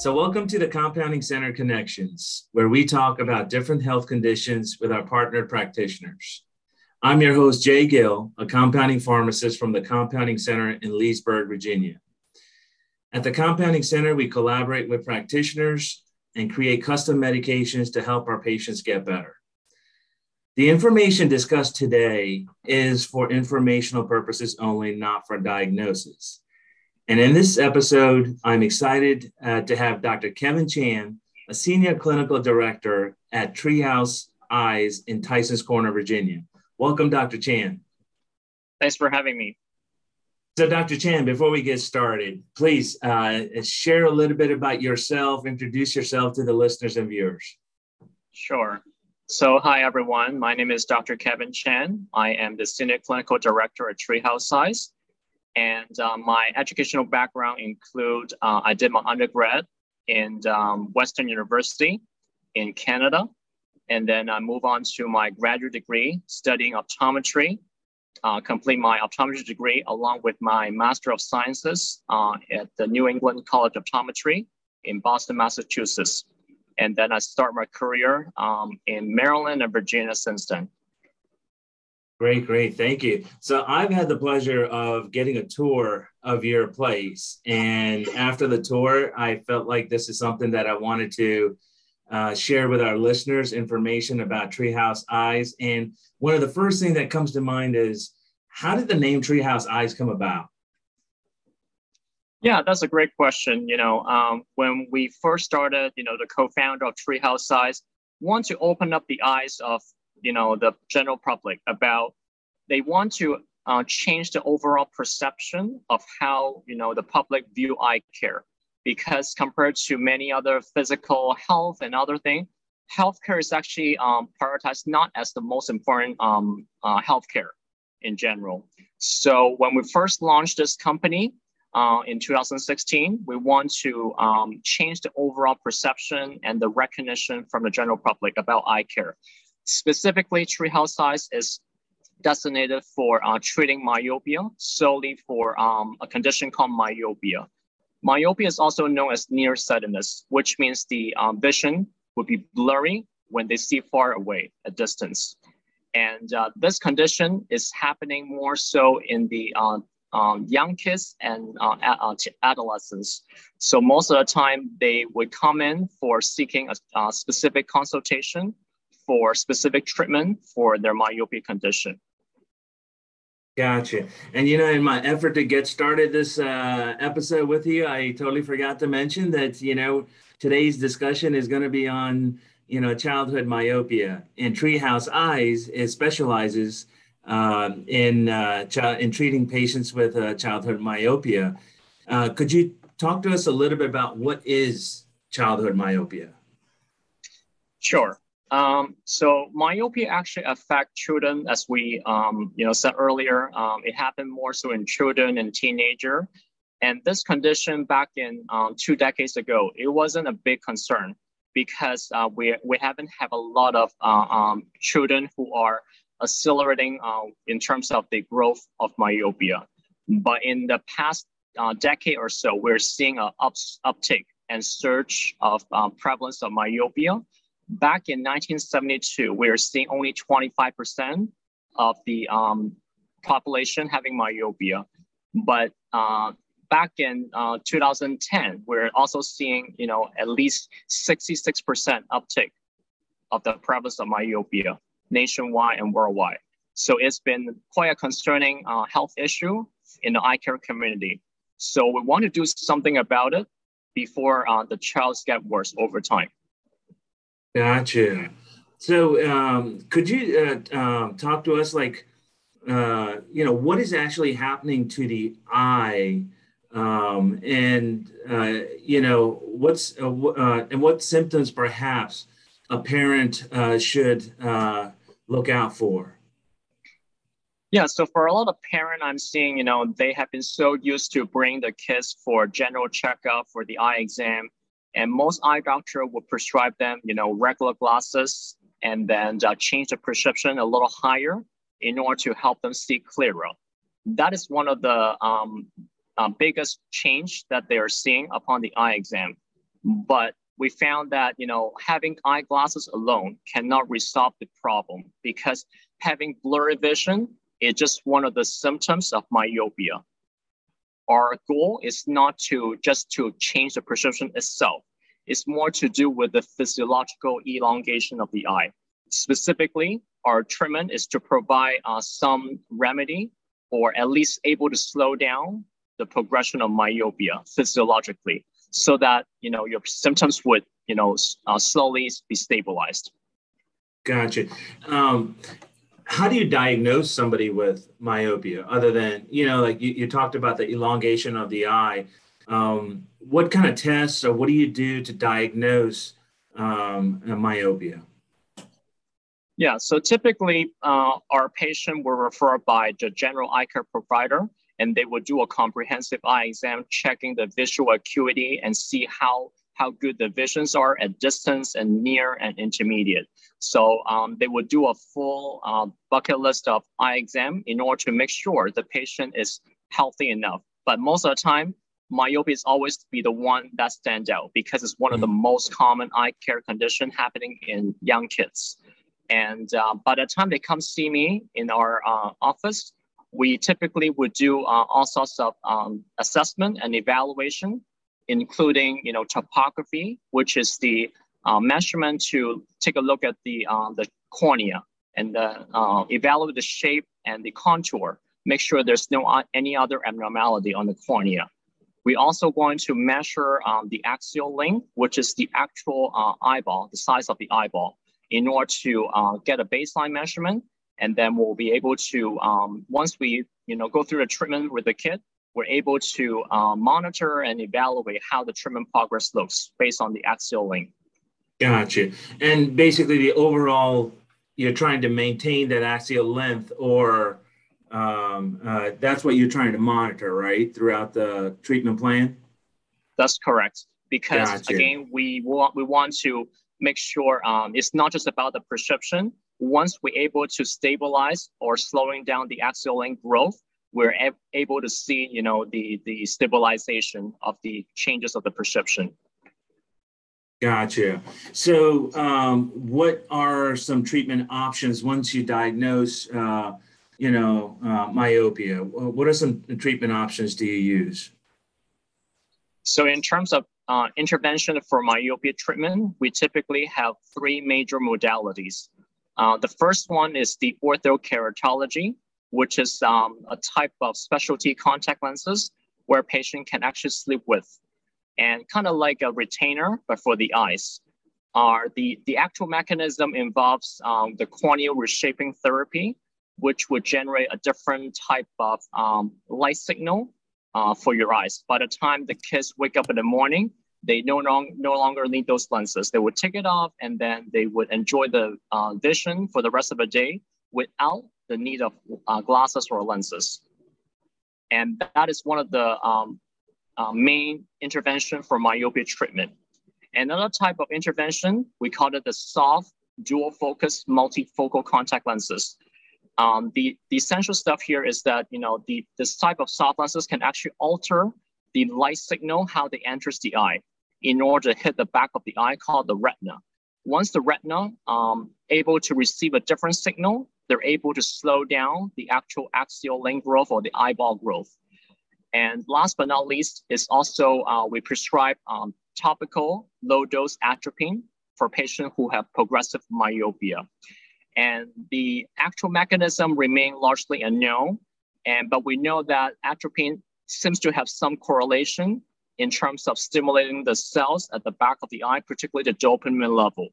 So, welcome to the Compounding Center Connections, where we talk about different health conditions with our partnered practitioners. I'm your host, Jay Gill, a compounding pharmacist from the Compounding Center in Leesburg, Virginia. At the Compounding Center, we collaborate with practitioners and create custom medications to help our patients get better. The information discussed today is for informational purposes only, not for diagnosis. And in this episode, I'm excited uh, to have Dr. Kevin Chan, a senior clinical director at Treehouse Eyes in Tysons Corner, Virginia. Welcome, Dr. Chan. Thanks for having me. So, Dr. Chan, before we get started, please uh, share a little bit about yourself, introduce yourself to the listeners and viewers. Sure. So, hi, everyone. My name is Dr. Kevin Chan. I am the Senior Clinical Director at Treehouse Eyes. And uh, my educational background include uh, I did my undergrad in um, Western University in Canada. And then I move on to my graduate degree studying optometry, uh, complete my optometry degree along with my Master of Sciences uh, at the New England College of Optometry in Boston, Massachusetts. And then I start my career um, in Maryland and Virginia since then. Great, great. Thank you. So I've had the pleasure of getting a tour of your place. And after the tour, I felt like this is something that I wanted to uh, share with our listeners information about Treehouse Eyes. And one of the first things that comes to mind is how did the name Treehouse Eyes come about? Yeah, that's a great question. You know, um, when we first started, you know, the co-founder of Treehouse Eyes wanted to open up the eyes of you know the general public about they want to uh, change the overall perception of how you know the public view eye care because compared to many other physical health and other things healthcare is actually um, prioritized not as the most important um, uh, healthcare in general so when we first launched this company uh, in 2016, we want to um, change the overall perception and the recognition from the general public about eye care. Specifically, Treehouse Eyes is designated for uh, treating myopia solely for um, a condition called myopia. Myopia is also known as nearsightedness, which means the um, vision would be blurry when they see far away at distance. And uh, this condition is happening more so in the uh, um, young kids and uh, uh adolescents. So most of the time, they would come in for seeking a, a specific consultation for specific treatment for their myopia condition. Gotcha. And you know, in my effort to get started this uh, episode with you, I totally forgot to mention that you know today's discussion is going to be on you know childhood myopia. And Treehouse Eyes is specializes uh, in uh, ch- in treating patients with uh, childhood myopia. Uh, could you talk to us a little bit about what is childhood myopia? Sure. Um, so myopia actually affect children, as we um, you know said earlier. Um, it happened more so in children and teenager, and this condition back in um, two decades ago, it wasn't a big concern because uh, we we haven't have a lot of uh, um, children who are accelerating uh, in terms of the growth of myopia. But in the past uh, decade or so, we're seeing an up, uptick and surge of uh, prevalence of myopia back in 1972, we are seeing only 25% of the um, population having myopia. But uh, back in uh, 2010, we're also seeing, you know, at least 66% uptick of the prevalence of myopia nationwide and worldwide. So it's been quite a concerning uh, health issue in the eye care community. So we want to do something about it before uh, the trials get worse over time. Gotcha. So, um, could you uh, um, talk to us, like, uh, you know, what is actually happening to the eye, um, and uh, you know, what's uh, uh, and what symptoms perhaps a parent uh, should look out for? Yeah, so for a lot of parents, I'm seeing, you know, they have been so used to bring the kids for general checkup for the eye exam and most eye doctor will prescribe them, you know, regular glasses and then uh, change the prescription a little higher in order to help them see clearer. That is one of the um, uh, biggest change that they are seeing upon the eye exam. But we found that you know having eyeglasses alone cannot resolve the problem because having blurry vision is just one of the symptoms of myopia. Our goal is not to just to change the prescription itself. It's more to do with the physiological elongation of the eye. Specifically, our treatment is to provide uh, some remedy or at least able to slow down the progression of myopia physiologically so that you know your symptoms would you know uh, slowly be stabilized gotcha um, how do you diagnose somebody with myopia other than you know like you, you talked about the elongation of the eye. Um, what kind of tests or what do you do to diagnose um, myopia? Yeah, so typically uh, our patient will refer by the general eye care provider and they will do a comprehensive eye exam, checking the visual acuity and see how, how good the visions are at distance and near and intermediate. So um, they would do a full uh, bucket list of eye exam in order to make sure the patient is healthy enough. But most of the time, myopia is always be the one that stands out because it's one of the mm-hmm. most common eye care condition happening in young kids. And uh, by the time they come see me in our uh, office, we typically would do uh, all sorts of um, assessment and evaluation, including you know topography, which is the uh, measurement to take a look at the uh, the cornea and uh, evaluate the shape and the contour. Make sure there's no uh, any other abnormality on the cornea. We also going to measure um, the axial length, which is the actual uh, eyeball, the size of the eyeball, in order to get a baseline measurement and then we'll be able to um, once we you know go through the treatment with the kid we're able to uh, monitor and evaluate how the treatment progress looks based on the axial length gotcha. And basically the overall you're trying to maintain that axial length or um, uh, that's what you're trying to monitor right throughout the treatment plan? That's correct. Because gotcha. again we want we want to make sure um, it's not just about the prescription. Once we're able to stabilize or slowing down the axial length growth, we're able to see, you know, the, the stabilization of the changes of the perception. Gotcha. So, um, what are some treatment options once you diagnose, uh, you know, uh, myopia? What are some treatment options do you use? So, in terms of uh, intervention for myopia treatment, we typically have three major modalities. Uh, the first one is the orthokeratology, which is um, a type of specialty contact lenses where a patient can actually sleep with. And kind of like a retainer, but for the eyes. Are the, the actual mechanism involves um, the corneal reshaping therapy, which would generate a different type of um, light signal uh, for your eyes. By the time the kids wake up in the morning, they no, long, no longer need those lenses. They would take it off and then they would enjoy the uh, vision for the rest of the day without the need of uh, glasses or lenses. And that is one of the um, uh, main intervention for myopia treatment. Another type of intervention, we call it the soft dual focus multifocal contact lenses. Um, the, the essential stuff here is that, you know, the, this type of soft lenses can actually alter the light signal, how they enters the eye in order to hit the back of the eye called the retina. Once the retina um, able to receive a different signal, they're able to slow down the actual axial length growth or the eyeball growth. And last but not least is also uh, we prescribe um, topical low dose atropine for patients who have progressive myopia. And the actual mechanism remain largely unknown, and but we know that atropine seems to have some correlation in terms of stimulating the cells at the back of the eye, particularly the dopamine level.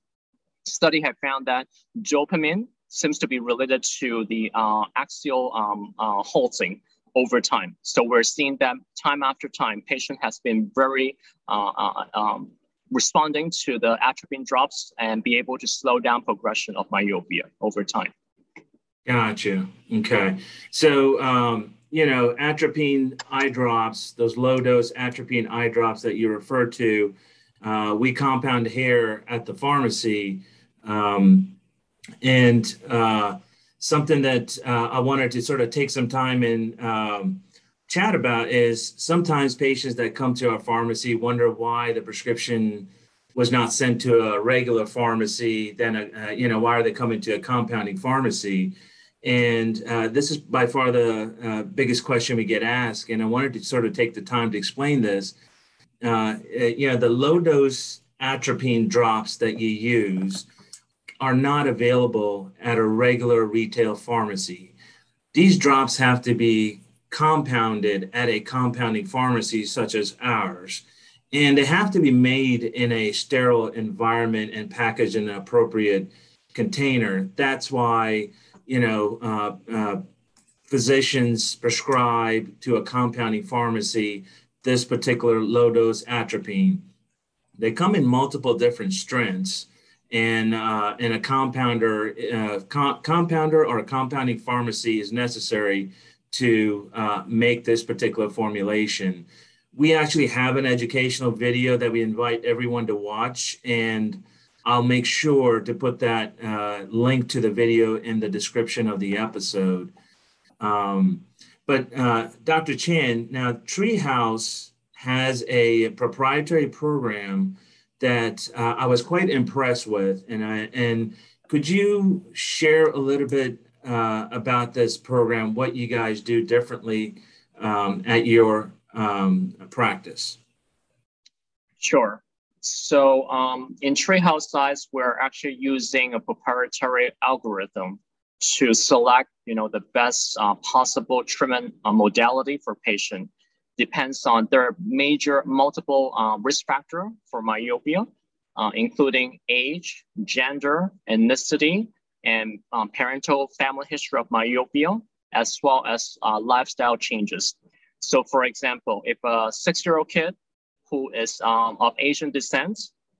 Study have found that dopamine seems to be related to the uh, axial um, uh, halting over time. So we're seeing that time after time, patient has been very uh, uh um, responding to the atropine drops and be able to slow down progression of myopia over time. Gotcha. Okay. So um, you know, atropine eye drops, those low dose atropine eye drops that you refer to, uh, we compound here at the pharmacy. Um, and uh, something that uh, I wanted to sort of take some time and um, chat about is sometimes patients that come to our pharmacy wonder why the prescription was not sent to a regular pharmacy. Then, uh, you know, why are they coming to a compounding pharmacy? And uh, this is by far the uh, biggest question we get asked. And I wanted to sort of take the time to explain this. Uh, you know, the low dose atropine drops that you use are not available at a regular retail pharmacy. These drops have to be compounded at a compounding pharmacy such as ours. And they have to be made in a sterile environment and packaged in an appropriate container. That's why, you know, uh, uh, physicians prescribe to a compounding pharmacy this particular low dose atropine. They come in multiple different strengths, and uh, and a compounder, uh, com- compounder or a compounding pharmacy is necessary to uh, make this particular formulation. We actually have an educational video that we invite everyone to watch, and I'll make sure to put that uh, link to the video in the description of the episode. Um, but uh, Dr. Chan, now Treehouse has a proprietary program that uh, I was quite impressed with, and I and could you share a little bit uh, about this program, what you guys do differently um, at your um, practice? Sure. So um, in Treehouse Eyes, we're actually using a proprietary algorithm to select, you know, the best uh, possible treatment uh, modality for patient. Depends on their major multiple uh, risk factor for myopia, uh, including age, gender, ethnicity, and um, parental family history of myopia, as well as uh, lifestyle changes. So for example, if a six-year-old kid who is um, of Asian descent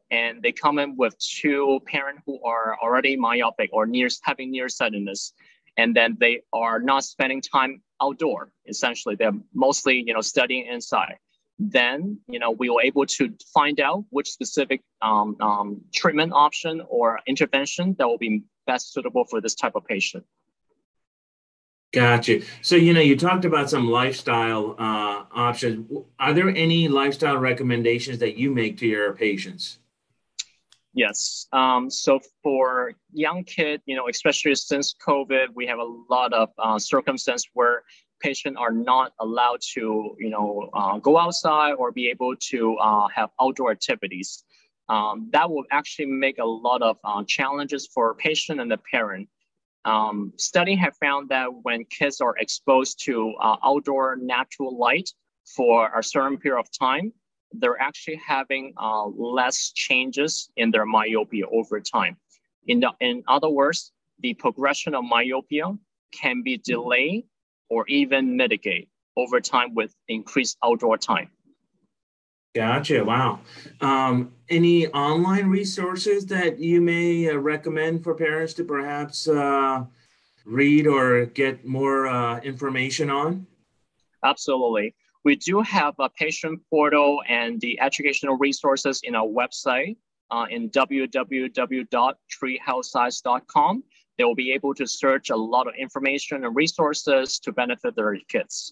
and they come in with two parents who are already myopic or near having nearsightedness, and then they are not spending time outdoor. Essentially, they're mostly you know studying inside. Then you know we were able to find out which specific um, um, treatment option or intervention that will be best suitable for this type of patient. Gotcha. So, you know, you talked about some lifestyle uh, options. Are there any lifestyle recommendations that you make to your patients? Yes. Um, so for young kid, you know, especially since COVID, we have a lot of uh, circumstances where patients are not allowed to, you know, uh, go outside or be able to uh, have outdoor activities. Um, that will actually make a lot of uh, challenges for patient and the parent. Um, study have found that when kids are exposed to uh, outdoor natural light for a certain period of time, they're actually having uh, less changes in their myopia over time. In, the, in other words, the progression of myopia can be delayed or even mitigate over time with increased outdoor time. Gotcha. Wow. Um, any online resources that you may uh, recommend for parents to perhaps uh, read or get more uh, information on? Absolutely. We do have a patient portal and the educational resources in our website uh, in www.treehouseeyes.com. They will be able to search a lot of information and resources to benefit their kids.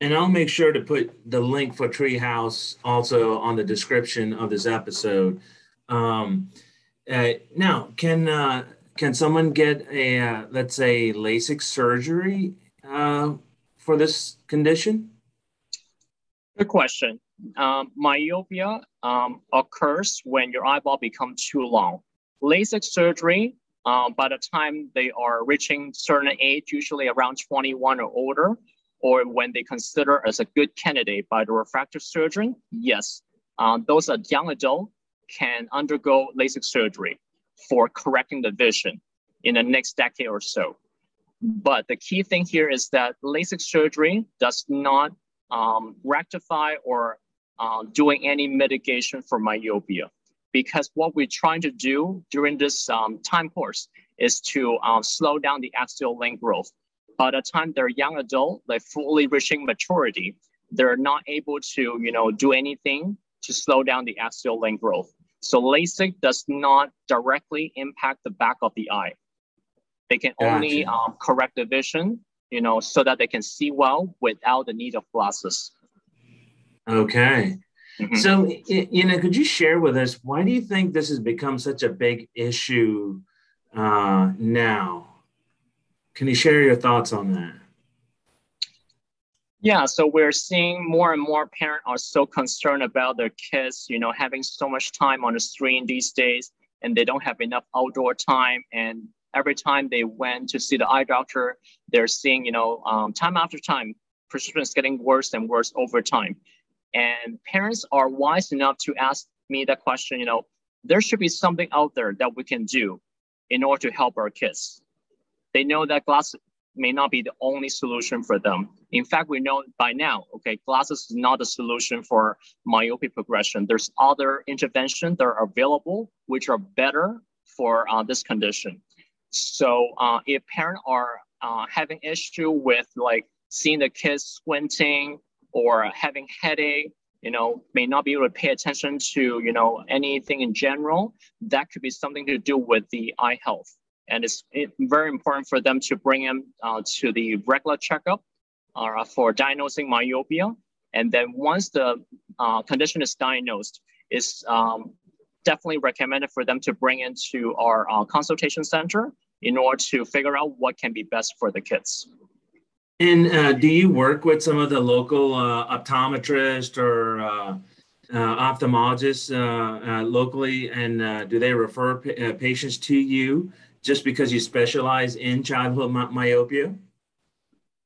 And I'll make sure to put the link for Treehouse also on the description of this episode. Um, uh, now, can uh, can someone get a uh, let's say LASIK surgery uh, for this condition? Good question. Um, myopia um, occurs when your eyeball becomes too long. LASIK surgery, um, by the time they are reaching certain age, usually around 21 or older, or when they consider as a good candidate by the refractive surgeon, yes, uh, those are young adult can undergo LASIK surgery for correcting the vision in the next decade or so. But the key thing here is that LASIK surgery does not um, rectify or uh, doing any mitigation for myopia. Because what we're trying to do during this um, time course is to um, slow down the axial length growth by the time they're young adult, like fully reaching maturity, they're not able to, you know, do anything to slow down the axial length growth. So LASIK does not directly impact the back of the eye. They can gotcha. only um, correct the vision you know, so that they can see well without the need of glasses. Okay. Mm-hmm. So, you know, could you share with us why do you think this has become such a big issue uh, now? Can you share your thoughts on that? Yeah, so we're seeing more and more parents are so concerned about their kids, you know, having so much time on the screen these days, and they don't have enough outdoor time. And every time they went to see the eye doctor, they're seeing, you know, um, time after time, prescription is getting worse and worse over time. And parents are wise enough to ask me that question, you know, there should be something out there that we can do in order to help our kids. They know that glasses may not be the only solution for them. In fact, we know by now, okay, glasses is not the solution for myopia progression. There's other interventions that are available which are better for uh, this condition. So uh, if parents are uh, having issue with like seeing the kids squinting or having headache, you know, may not be able to pay attention to, you know, anything in general, that could be something to do with the eye health. And it's very important for them to bring them uh, to the regular checkup uh, for diagnosing myopia. And then once the uh, condition is diagnosed, it's um, definitely recommended for them to bring into our uh, consultation center in order to figure out what can be best for the kids. And uh, do you work with some of the local uh, optometrists or uh, uh ophthalmologists uh, uh, locally, and do they refer pa- patients to you just because you specialize in childhood my- myopia?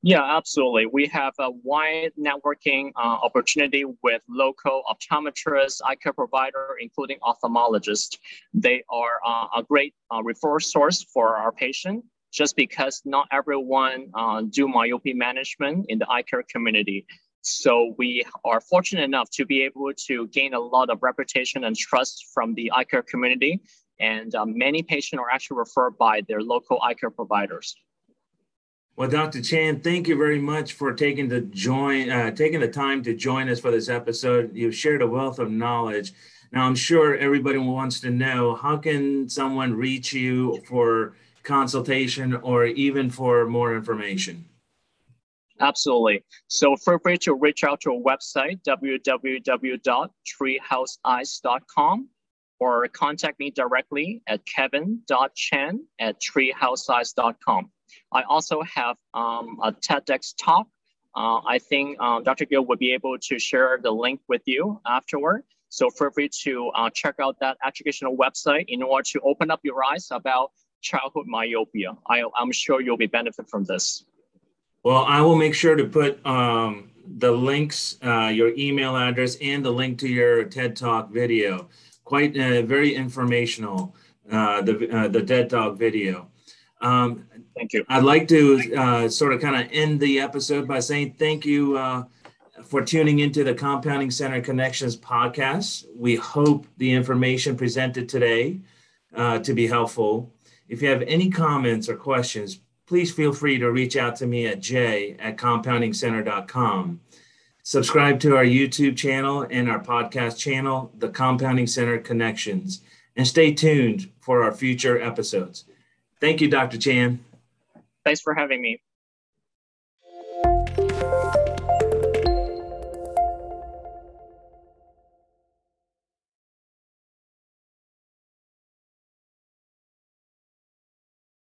Yeah, absolutely. We have a wide networking opportunity with local optometrists, eye care provider, including ophthalmologists. They are a great referral source for our patient just because not everyone uh, do myopia management in the eye care community. So we are fortunate enough to be able to gain a lot of reputation and trust from the eye care community. And uh, many patients are actually referred by their local eye care providers. Well, Dr. Chan, thank you very much for taking the join, uh, taking the time to join us for this episode. You've shared a wealth of knowledge. Now, I'm sure everybody wants to know how can someone reach you for consultation or even for more information? Absolutely. So feel free to reach out to our website, www.treehouseeyes.com, or contact me directly at kevin.chen at treehouseeyes.com. I also have um, a TEDx talk. Uh, I think um, Dr. Gill will be able to share the link with you afterward. So feel free to uh, check out that educational website in order to open up your eyes about childhood myopia. I, am sure you'll be benefit from this. Well, I will make sure to put um, the links, uh, your email address, and the link to your TED Talk video. Quite uh, very informational, uh, the, uh, the TED Talk video. Um, thank you. I'd like to uh, sort of kind of end the episode by saying thank you uh, for tuning into the Compounding Center Connections podcast. We hope the information presented today to be helpful. If you have any comments or questions, please feel free to reach out to me at j at compoundingcenter.com. Subscribe to our YouTube channel and our podcast channel, The Compounding Center Connections, and stay tuned for our future episodes. Thank you, Dr. Chan. Thanks for having me.